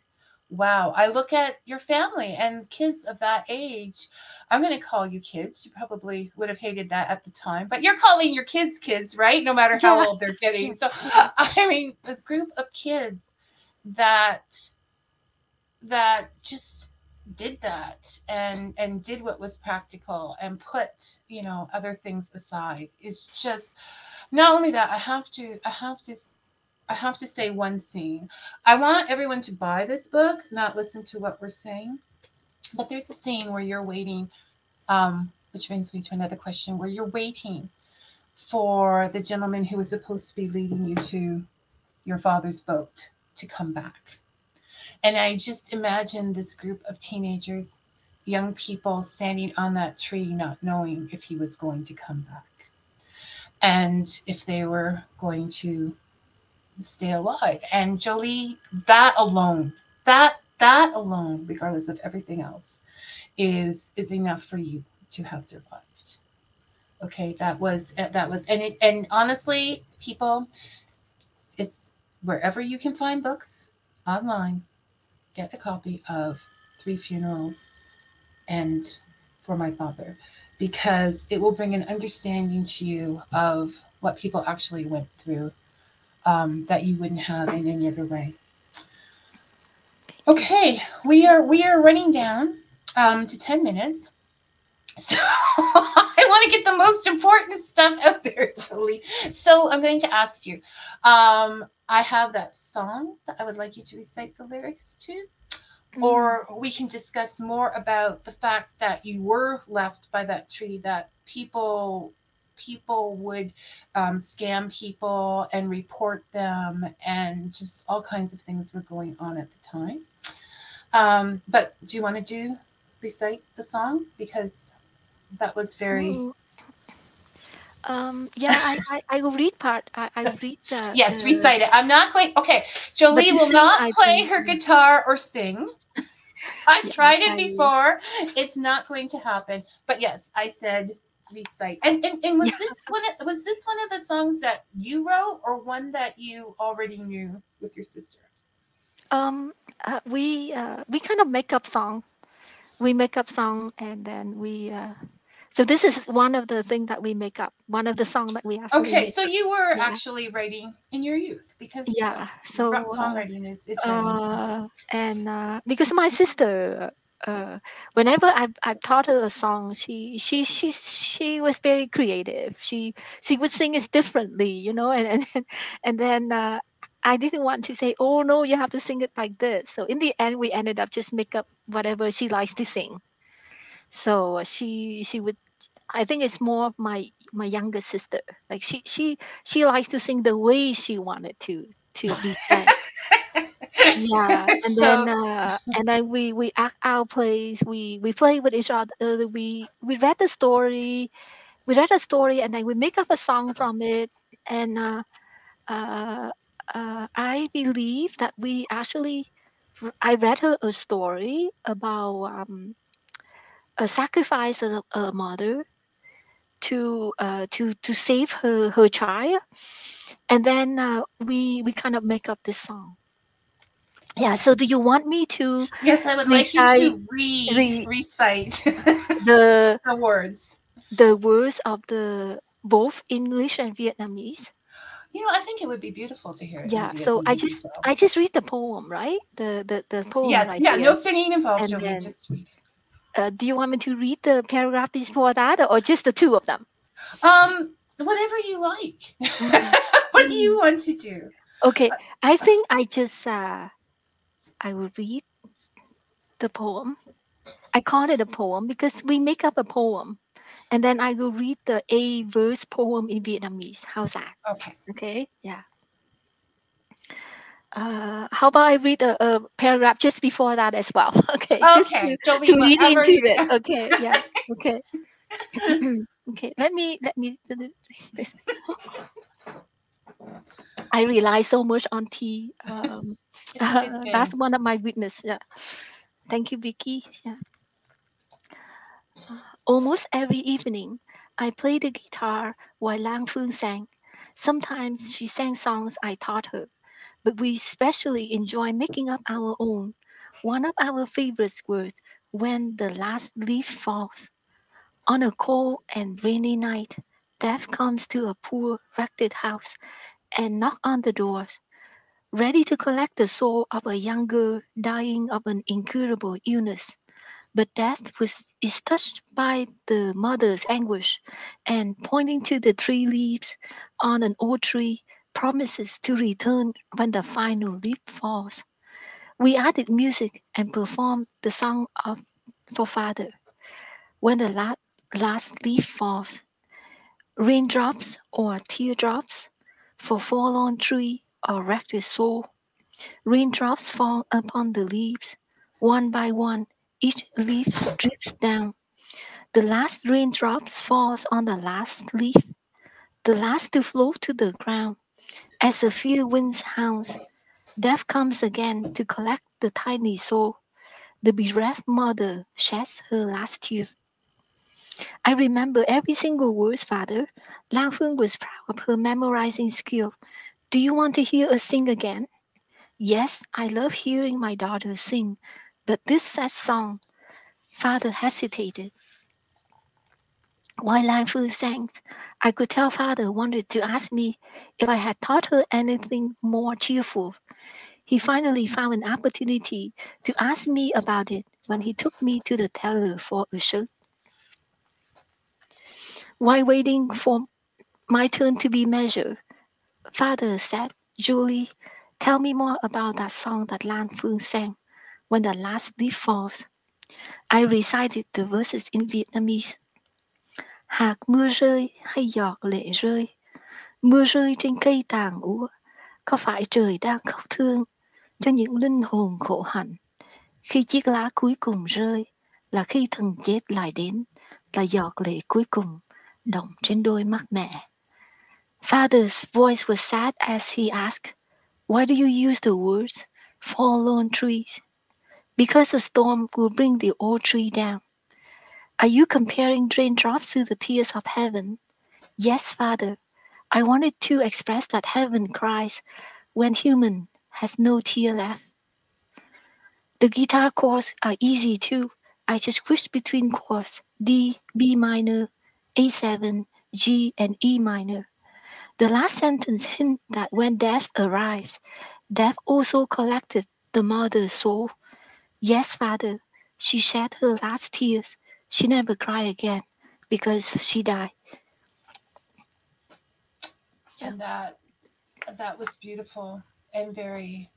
wow. I look at your family and kids of that age. I'm going to call you kids. You probably would have hated that at the time, but you're calling your kids kids, right? No matter how old they're getting. So, I mean, a group of kids that that just did that and and did what was practical and put you know other things aside. Is just not only that i have to i have to i have to say one scene. I want everyone to buy this book not listen to what we're saying but there's a scene where you're waiting um which brings me to another question where you're waiting for the gentleman who was supposed to be leading you to your father's boat to come back and I just imagine this group of teenagers, young people standing on that tree, not knowing if he was going to come back and if they were going to stay alive. And Jolie, that alone, that that alone, regardless of everything else, is is enough for you to have survived. Okay, that was eh, that was and it and honestly, people, it's wherever you can find books online get a copy of Three Funerals and For My Father because it will bring an understanding to you of what people actually went through um, that you wouldn't have in any other way. Okay, we are we are running down um, to ten minutes, so I want to get the most important stuff out there, Jolie. So I'm going to ask you. Um, I have that song that I would like you to recite the lyrics to. Mm. or we can discuss more about the fact that you were left by that tree that people people would um, scam people and report them and just all kinds of things were going on at the time um, but do you want to do recite the song because that was very Mm, Um, yeah, I, I, I will read part. I, I will read the. yes the- recite it i'm not going okay jolie will not I play think. her guitar or sing i've Yeah, tried it before it's not going to happen but yes i said recite and and, and was Yeah. this one of- was this one of the songs that you wrote or one that you already knew with your sister Um, uh, we uh, we kind of make up song. We make up song, and then we. Uh, so this is one of the things that we make up. One of the song that we actually. okay make so you were Yeah. actually writing in your youth because Yeah. So. uh, songwriting is, is writing song. uh, and uh, because my sister, uh, whenever I I taught her a song, she she she she was very creative. She she would sing it differently, you know, and and and then. Uh, I didn't want to say, oh no, you have to sing it like this. So in the end, we ended up just make up whatever she likes to sing. So uh, she she would, I think it's more of my my younger sister. Like she she she likes to sing the way she wanted to to be sang. Yeah and so then uh, and then we we act our plays we we play with each other. We we read the story. We read a story and then we make up a song from it. And uh, uh, uh, i believe that we actually I read her a story about um, a sacrifice of a mother to uh, to to save her her child and then uh, we we kind of make up this song yeah so do you want me to yes i would like you to read re- recite the the words the words of the both english and vietnamese You know, I think it would be beautiful to hear it. yeah so i just well. i just read the poem right the the, the poem yes, right yeah, here. no singing involved. And then- just read it. Uh, do you want me to read the paragraph before that or just the two of them Um, whatever you like. what do you want to do? okay i think i just uh i will read the poem i call it a poem because we make up a poem and then i will read the a verse poem in vietnamese how's that Okay. okay yeah uh how about i read a, a paragraph just before that as well? Okay just Okay. to, Jolie, to lead into you- it. okay yeah okay. Okay let me let me i rely so much on tea um It's a good thing. that's one of my weakness yeah. Thank you vicky yeah. Almost every evening i play the guitar while lang Fung sang. Sometimes she sang songs i taught her but we especially enjoy making up our own one of our favorites was when the last leaf falls on a cold and rainy night death comes to a poor wrecked house and knock on the doors ready to collect the soul of a young girl dying of an incurable illness. But death was, is touched by the mother's anguish, and pointing to the three leaves on an old tree, promises to return when the final leaf falls. We added music and performed the song of for father. When the la- last leaf falls, raindrops or teardrops for forlorn tree or wrecked soul. Raindrops fall upon the leaves, one by one. Each leaf drips down. The last raindrops falls on the last leaf, the last to flow to the ground. As the field winds hounds, death comes again to collect the tiny soul. The bereft mother sheds her last tear. I remember every single word, Father. Lang Feng was proud of her memorizing skill. Do you want to hear us sing again? Yes, I love hearing my daughter sing, but this sad song, father hesitated. While Lan Fu sang, I could tell father wanted to ask me if I had taught her anything more cheerful. He finally found an opportunity to ask me about it when he took me to the tailor for a shirt. While waiting for my turn to be measured, father said, Julie, tell me more about that song that Lan Fung sang. when the last leaf falls. I recited the verses in Vietnamese. Hạt mưa rơi hay giọt lệ rơi, mưa rơi trên cây tàn úa, có phải trời đang khóc thương cho những linh hồn khổ hạnh? Khi chiếc lá cuối cùng rơi là khi thần chết lại đến, là giọt lệ cuối cùng động trên đôi mắt mẹ. Father's voice was sad as he asked, Why do you use the words fallen trees? Because a storm will bring the old tree down. Are you comparing raindrops to the tears of heaven? Yes, Father. I wanted to express that heaven cries when human has no tear left. The guitar chords are easy too. I just switch between chords D, B minor, A7, G, and E minor. The last sentence hint that when death arrives, death also collected the mother's soul. Yes, Father, she shed her last tears. She never cried again because she died. And that that was beautiful and very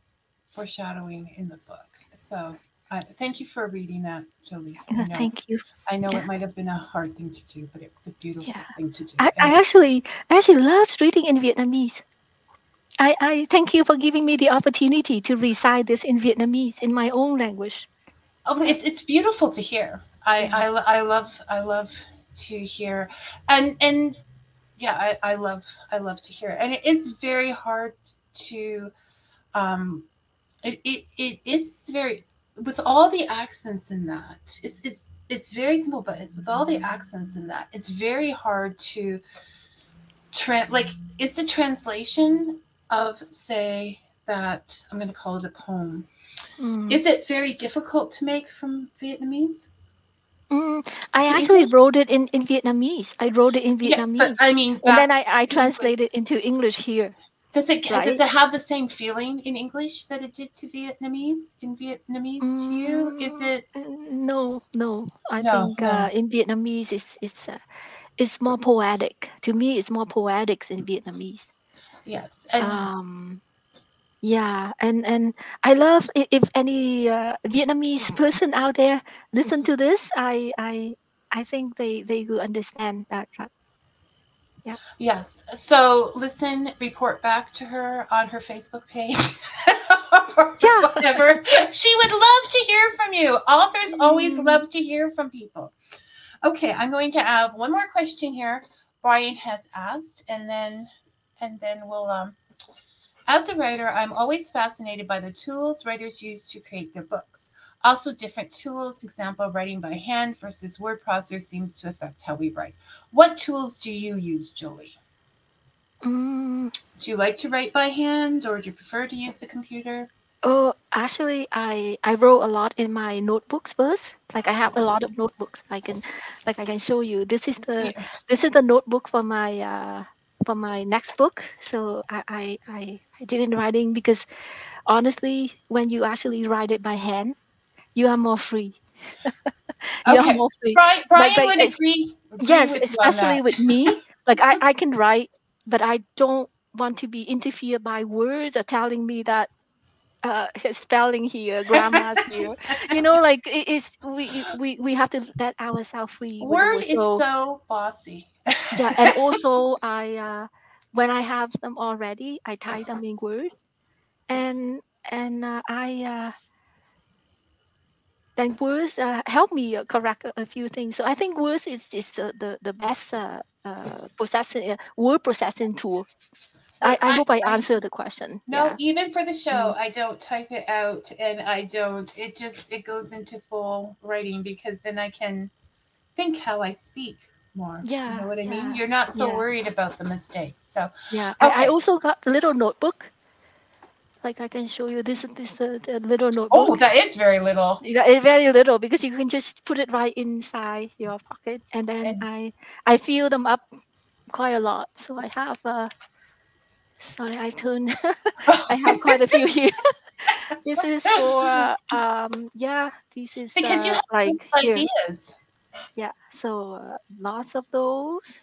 foreshadowing in the book. So uh, thank you for reading that, Jolie. I know, Thank you. I know Yeah. it might have been a hard thing to do, but it was a beautiful Yeah. thing to do. I, I actually I actually loved reading in Vietnamese. I, I thank you for giving me the opportunity to recite this in Vietnamese in my own language. Oh, it's it's beautiful to hear. I, I I love I love to hear, and and yeah, I, I love I love to hear, it. and it is very hard to, um, it it, it is very with all the accents in that. It's it's it's very simple, but it's with all the accents in that. It's very hard to, tra- like it's the translation of say that I'm going to call it a poem. Mm. Is it very difficult to make from Vietnamese? Mm, I actually English? wrote it in, in Vietnamese. I wrote it in Vietnamese. Yeah, but I mean, and then I, I translated into English here. does it does it have the same feeling in English that it did to Vietnamese in Vietnamese to you? Is Mm, it mm, No, no. I No, think no. uh, in Vietnamese it's it's uh, it's more poetic. To me, it's more poetic in Vietnamese. yes? And um yeah and and i love i- if any uh, vietnamese person out there listen to this i i i think they they will understand that Yeah. yes. So listen, report back to her on her Facebook page. or Yeah. whatever. She would love to hear from you. Authors always Mm. love to hear from people. Okay, I'm going to have one more question here. Brian has asked, and then and then we'll um as a writer, I'm always fascinated by the tools writers use to create their books. Also, different tools, example, writing by hand versus word processor seems to affect how we write. What tools do you use, Julie? mm, Do you like to write by hand or do you prefer to use the computer? oh actually i i wrote a lot in my notebooks first like i have a lot of notebooks i can like i can show you this is the Yeah. this is the notebook for my uh for my next book so i i i, I did in writing because honestly when you actually write it by hand you are more free you Okay. are more free Brian, Brian like would agree. agree yes with especially with me like I, I can write but i don't want to be interfered by words or telling me that uh spelling here grammar's here you know like it is we we we have to let ourselves free Word is So- so bossy. Yeah and also i uh when i have them already i type them in word and and uh, i uh then words uh, help me uh, correct a, few things so i think words is just the the, best uh, uh processing uh, word processing tool I, I hope I, I- answer the question. No, yeah. even for the show, I don't type it out and I don't. It just it goes into full writing because then I can think how I speak more. Yeah. You know what I mean? You're not so yeah. worried about the mistakes. So Yeah. I, Okay. I also got a little notebook. Like I can show you this this the, the little notebook. Oh, that is very little. Yeah, it's very little because you can just put it right inside your pocket and then And- I I fill them up quite a lot. So I have uh sorry I turn I have quite a few here. this is for um yeah, this is Because you uh, have like here. Yeah, so uh, lots of those.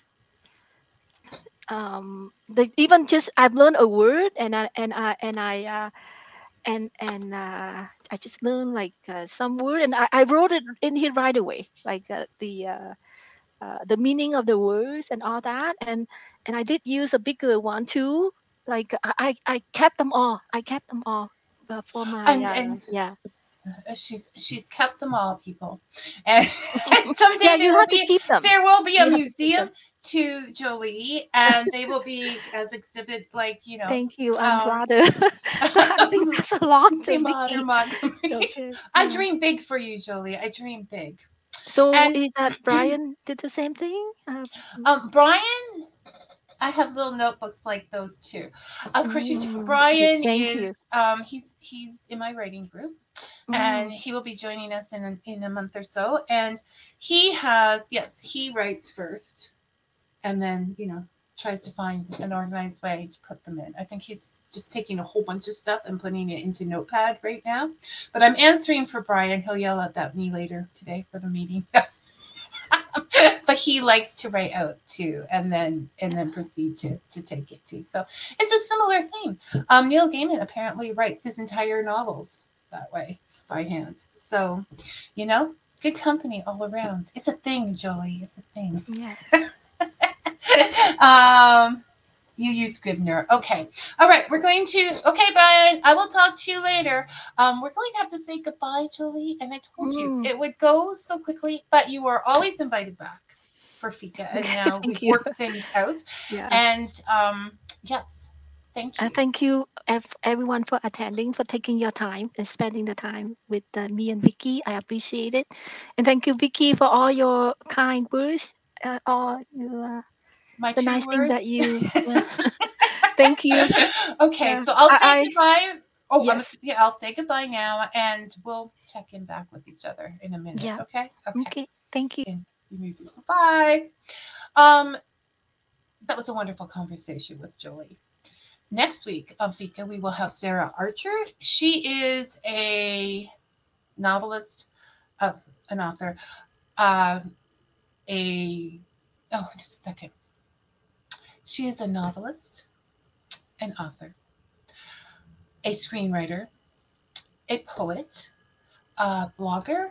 Um, the, even just I've learned a word and I and I and I uh, and and uh, I just learned like uh, some word, and I, I wrote it in here right away, like uh, the uh, uh, the meaning of the words and all that, and and I did use a bigger one too. Like I I, kept them all. I kept them all uh, for my And- uh, and- yeah She's she's kept them all, people, and, and someday yeah. there will be there will be a You have to museum to Jolie, and they will be as exhibit like you know. Thank you. um, I'm rather. I think that's a lot to Stay Modern Okay, I dream big for you, Jolie. I dream big. So and- is that Brian did the same thing? Uh, Um, Brian, I have little notebooks like those too. Of course, you Mm, Brian is you. um he's he's in my writing group, and mm, he will be joining us in in a month or so. And he has yes, he writes first, and then you know tries to find an organized way to put them in. I think he's just taking a whole bunch of stuff and putting it into Notepad right now. But I'm answering for Brian. He'll yell at that me later today for the meeting. but he likes to write out too and then and then proceed to to take it too so it's a similar thing um neil gaiman apparently writes his entire novels that way by hand so you know good company all around it's a thing jolie it's a thing yeah. um you use Scrivener. Okay. All right. We're going to. Okay, Brian. I will talk to you later. Um, we're going to have to say goodbye, Jolie. And I told you Mm. it would go so quickly, but you are always invited back for Fika. And now we've you. worked things out. Yeah. And um, yes, thank you. Uh, thank you, everyone, for attending, for taking your time and spending the time with uh, me and Vicky. I appreciate it, and thank you, Vicky, for all your kind words, uh, all your, uh, My the nice thing that you. thank you. okay, Yeah. so I'll say I- goodbye. Oh, I'm- Yes. yeah, I'll say goodbye now, and we'll check in back with each other in a minute. Yeah. Okay. Okay. Okay, thank you. You bye. Um, that was a wonderful conversation with Jolie. Next week on Fika, we will have Sarah Archer. She is a novelist, uh, an author, uh, a oh, just a second. She is a novelist, an author, a screenwriter, a poet, a blogger,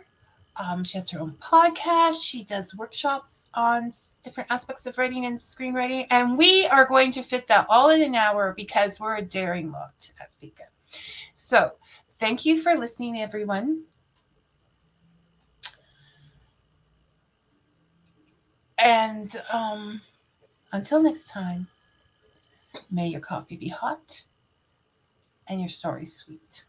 um, she has her own podcast. She does workshops on different aspects of writing and screenwriting. And we are going to fit that all in an hour because we're a daring lot at Fika. So thank you for listening, everyone. And um, until next time, may your coffee be hot and your story sweet.